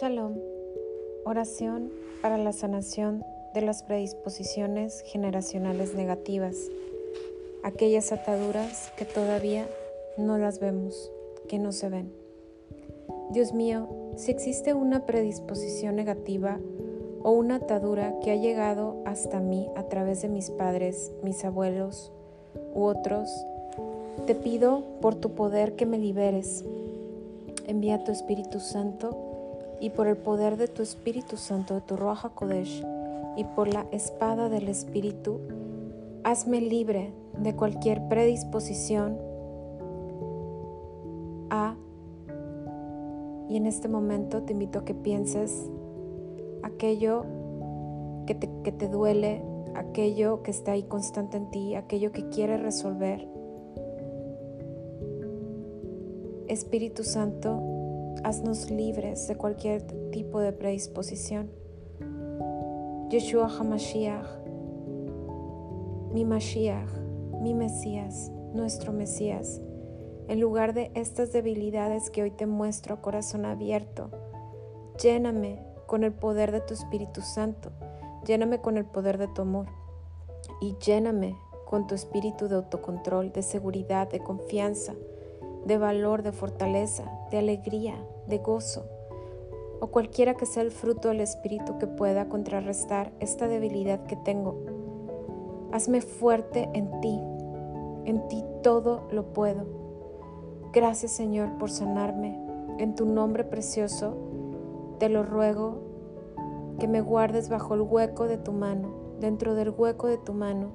Shalom. Oración para la sanación de las predisposiciones generacionales negativas, aquellas ataduras que todavía no las vemos, que no se ven. Dios mío, si existe una predisposición negativa o una atadura que ha llegado hasta mí a través de mis padres, mis abuelos u otros, te pido por tu poder que me liberes. Envía tu Espíritu Santo y por el poder de tu Espíritu Santo, de tu Roja Kodesh, y por la espada del Espíritu, hazme libre de cualquier predisposición a, y en este momento te invito a que pienses aquello que te, que te duele, aquello que está ahí constante en ti, aquello que quieres resolver. Espíritu Santo, haznos libres de cualquier tipo de predisposición. Yeshua HaMashiach, mi Mashiach, mi Mesías, nuestro Mesías, en lugar de estas debilidades que hoy te muestro a corazón abierto, lléname con el poder de tu Espíritu Santo, lléname con el poder de tu amor y lléname con tu espíritu de autocontrol, de seguridad, de confianza, de valor, de fortaleza, de alegría, de gozo, o cualquiera que sea el fruto del Espíritu que pueda contrarrestar esta debilidad que tengo. Hazme fuerte en ti, en ti todo lo puedo. Gracias Señor por sanarme. En tu nombre precioso te lo ruego que me guardes bajo el hueco de tu mano, dentro del hueco de tu mano,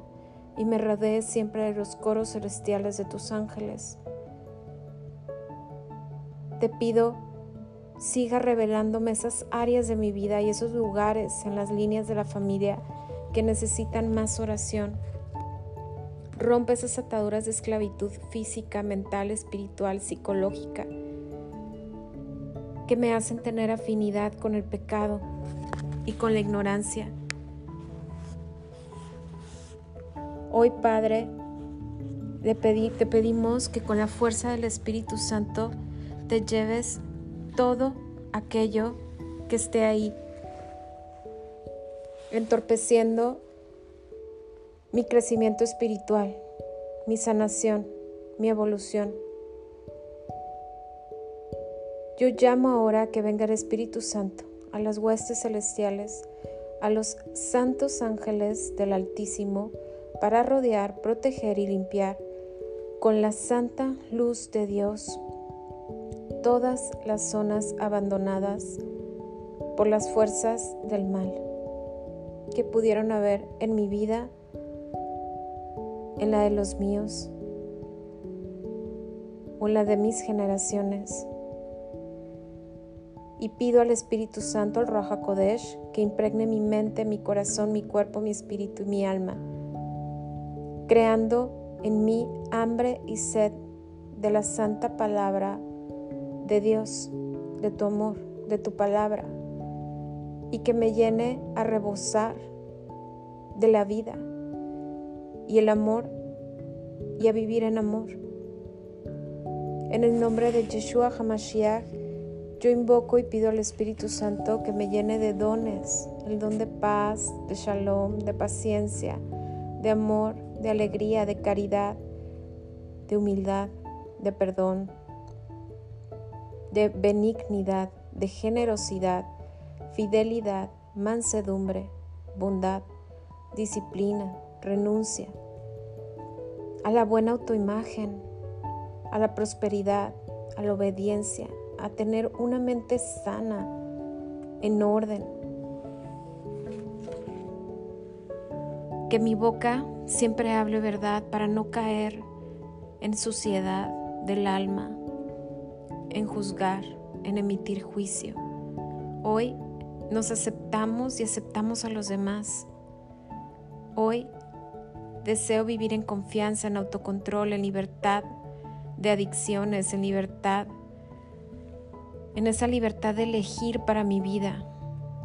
y me rodees siempre de los coros celestiales de tus ángeles. Te pido siga revelándome esas áreas de mi vida y esos lugares en las líneas de la familia que necesitan más oración. Rompe esas ataduras de esclavitud física, mental, espiritual, psicológica, que me hacen tener afinidad con el pecado y con la ignorancia. Hoy, Padre, te pedimos que con la fuerza del Espíritu Santo te lleves todo aquello que esté ahí, entorpeciendo mi crecimiento espiritual, mi sanación, mi evolución. Yo llamo ahora que venga el Espíritu Santo a las huestes celestiales, a los santos ángeles del Altísimo, para rodear, proteger y limpiar con la santa luz de Dios todas las zonas abandonadas por las fuerzas del mal que pudieron haber en mi vida, en la de los míos o en la de mis generaciones. Y pido al Espíritu Santo, al Raja Kodesh, que impregne mi mente, mi corazón, mi cuerpo, mi espíritu y mi alma, creando en mí hambre y sed de la santa palabra de Dios, de tu amor, de tu palabra, y que me llene a rebosar de la vida y el amor y a vivir en amor. En el nombre de Yeshua HaMashiach, yo invoco y pido al Espíritu Santo que me llene de dones, el don de paz, de shalom, de paciencia, de amor, de alegría, de caridad, de humildad, de perdón, de benignidad, de generosidad, fidelidad, mansedumbre, bondad, disciplina, renuncia, a la buena autoimagen, a la prosperidad, a la obediencia, a tener una mente sana, en orden. Que mi boca siempre hable verdad para no caer en suciedad del alma, en juzgar, en emitir juicio. Hoy nos aceptamos y aceptamos a los demás. Hoy deseo vivir en confianza, en autocontrol, en libertad de adicciones, en libertad, en esa libertad de elegir para mi vida.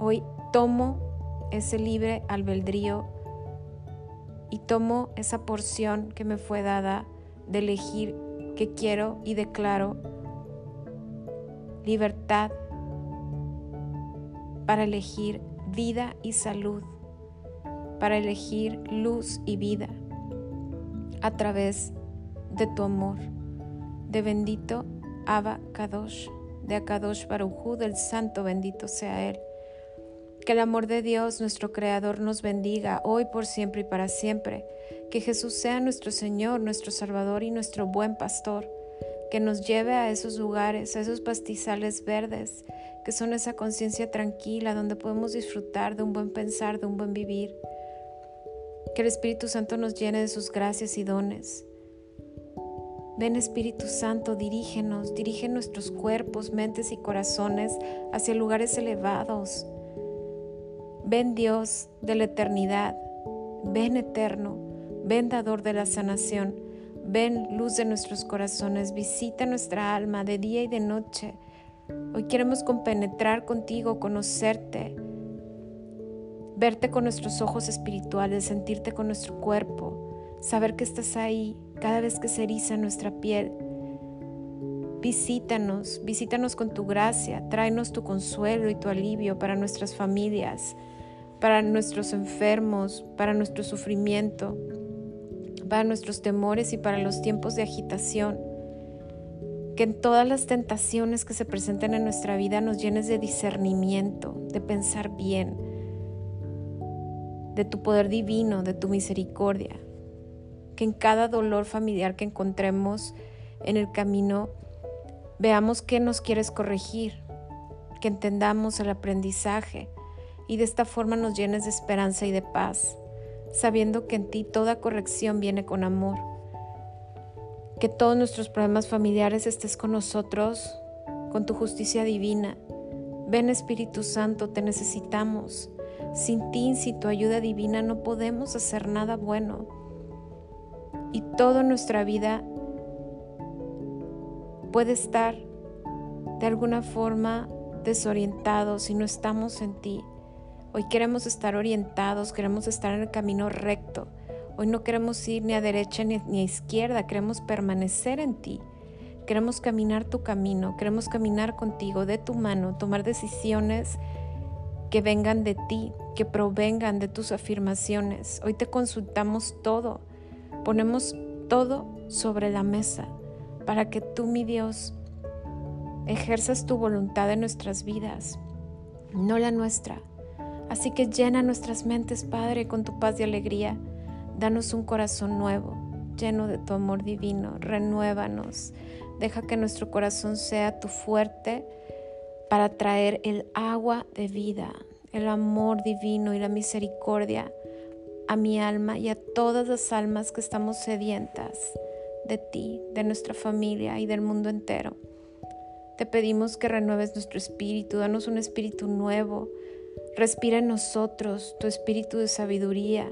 Hoy tomo ese libre albedrío y tomo esa porción que me fue dada de elegir que quiero y declaro libertad para elegir vida y salud, para elegir luz y vida a través de tu amor, de bendito Abba Kadosh, de Akadosh Barujú, del Santo bendito sea Él. Que el amor de Dios, nuestro Creador, nos bendiga hoy, por siempre y para siempre. Que Jesús sea nuestro Señor, nuestro Salvador y nuestro buen pastor. Que nos lleve a esos lugares, a esos pastizales verdes, que son esa conciencia tranquila donde podemos disfrutar de un buen pensar, de un buen vivir. Que el Espíritu Santo nos llene de sus gracias y dones. Ven Espíritu Santo, dirígenos, dirige nuestros cuerpos, mentes y corazones hacia lugares elevados. Ven Dios de la eternidad, ven eterno, ven dador de la sanación, ven luz de nuestros corazones, visita nuestra alma de día y de noche. Hoy queremos compenetrar contigo, conocerte, verte con nuestros ojos espirituales, sentirte con nuestro cuerpo, saber que estás ahí cada vez que se eriza nuestra piel. Visítanos, visítanos con tu gracia, tráenos tu consuelo y tu alivio para nuestras familias, para nuestros enfermos, para nuestro sufrimiento, para nuestros temores y para los tiempos de agitación. Que en todas las tentaciones que se presenten en nuestra vida nos llenes de discernimiento, de pensar bien, de tu poder divino, de tu misericordia. Que en cada dolor familiar que encontremos en el camino veamos qué nos quieres corregir, que entendamos el aprendizaje y de esta forma nos llenes de esperanza y de paz, sabiendo que en ti toda corrección viene con amor. Que todos nuestros problemas familiares estés con nosotros, con tu justicia divina. Ven Espíritu Santo, te necesitamos. Sin ti, sin tu ayuda divina, no podemos hacer nada bueno. Y toda nuestra vida puede estar de alguna forma desorientado si no estamos en ti. Hoy queremos estar orientados, queremos estar en el camino recto. Hoy no queremos ir ni a derecha ni, a izquierda, queremos permanecer en ti. Queremos caminar tu camino, queremos caminar contigo, de tu mano, tomar decisiones que vengan de ti, que provengan de tus afirmaciones. Hoy te consultamos todo, ponemos todo sobre la mesa para que tú, mi Dios, ejerzas tu voluntad en nuestras vidas, no la nuestra. Así que llena nuestras mentes, Padre, con tu paz y alegría. Danos un corazón nuevo, lleno de tu amor divino. Renuévanos. Deja que nuestro corazón sea tu fuerte para traer el agua de vida, el amor divino y la misericordia a mi alma y a todas las almas que estamos sedientas de ti, de nuestra familia y del mundo entero. Te pedimos que renueves nuestro espíritu, danos un espíritu nuevo. Respira en nosotros tu espíritu de sabiduría.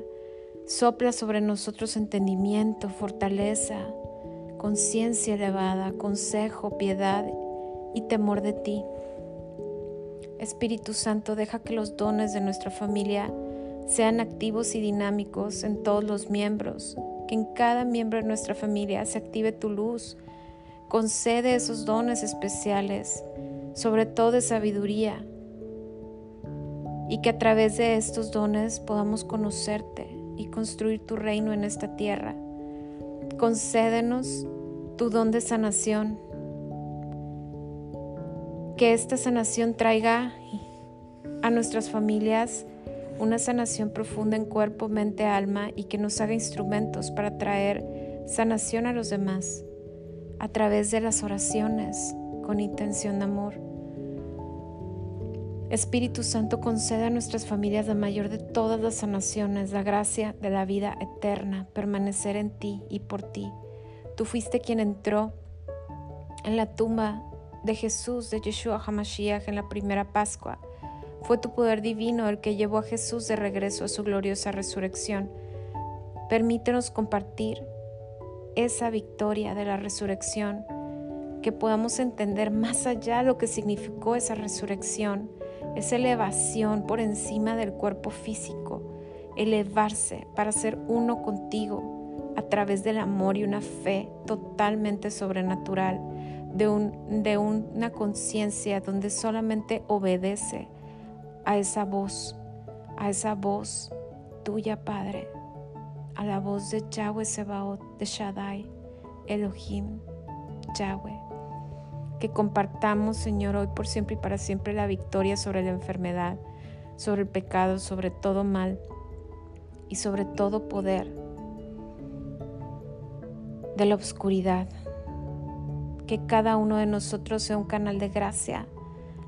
Sopla sobre nosotros entendimiento, fortaleza, conciencia elevada, consejo, piedad y temor de ti. Espíritu Santo, deja que los dones de nuestra familia sean activos y dinámicos en todos los miembros, que en cada miembro de nuestra familia se active tu luz. Concede esos dones especiales, sobre todo de sabiduría, y que a través de estos dones podamos conocerte y construir tu reino en esta tierra. Concédenos tu don de sanación que esta sanación traiga a nuestras familias una sanación profunda en cuerpo, mente, alma y que nos haga instrumentos para traer sanación a los demás a través de las oraciones con intención de amor. Espíritu Santo, conceda a nuestras familias la mayor de todas las sanaciones, la gracia de la vida eterna, permanecer en ti y por ti. Tú fuiste quien entró en la tumba de Jesús, de Yeshua HaMashiach en la primera Pascua. Fue tu poder divino el que llevó a Jesús de regreso a su gloriosa resurrección. Permítenos compartir esa victoria de la resurrección, que podamos entender más allá lo que significó esa resurrección, esa elevación por encima del cuerpo físico, elevarse para ser uno contigo a través del amor y una fe totalmente sobrenatural de, un, de una conciencia donde solamente obedece a esa voz, a esa voz tuya, Padre, a la voz de Yahweh Sebaot, de Shaddai, Elohim, Yahweh. Que compartamos, Señor, hoy por siempre y para siempre la victoria sobre la enfermedad, sobre el pecado, sobre todo mal y sobre todo poder de la oscuridad. Que cada uno de nosotros sea un canal de gracia,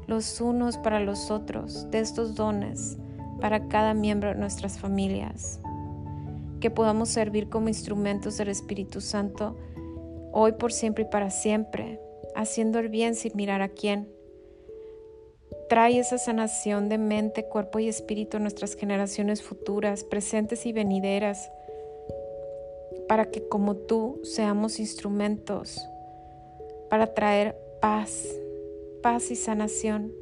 los unos para los otros, de estos dones para cada miembro de nuestras familias. Que podamos servir como instrumentos del Espíritu Santo hoy por siempre y para siempre, haciendo el bien sin mirar a quién. Trae esa sanación de mente, cuerpo y espíritu a nuestras generaciones futuras, presentes y venideras para que como tú seamos instrumentos para traer paz, paz y sanación.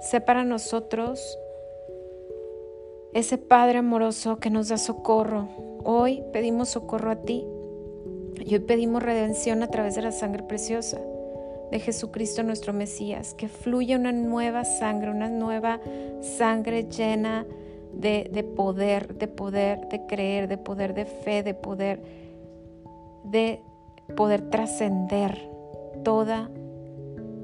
Sé para nosotros ese Padre amoroso que nos da socorro. Hoy pedimos socorro a ti y hoy pedimos redención a través de la sangre preciosa de Jesucristo nuestro Mesías, que fluya una nueva sangre, una nueva sangre llena de, poder, de poder de creer, de poder de fe, de poder de poder trascender toda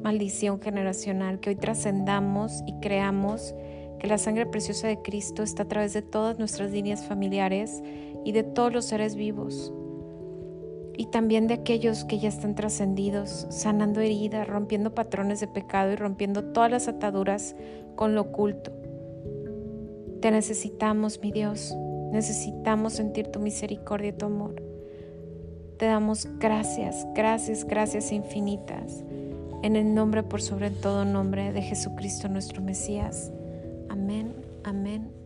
maldición generacional, que hoy trascendamos y creamos que la sangre preciosa de Cristo está a través de todas nuestras líneas familiares y de todos los seres vivos, y también de aquellos que ya están trascendidos, sanando heridas, rompiendo patrones de pecado y rompiendo todas las ataduras con lo oculto. Te necesitamos, mi Dios. Necesitamos sentir tu misericordia y tu amor. Te damos gracias, gracias, gracias infinitas. En el nombre por sobre todo nombre de Jesucristo nuestro Mesías. Amén, amén.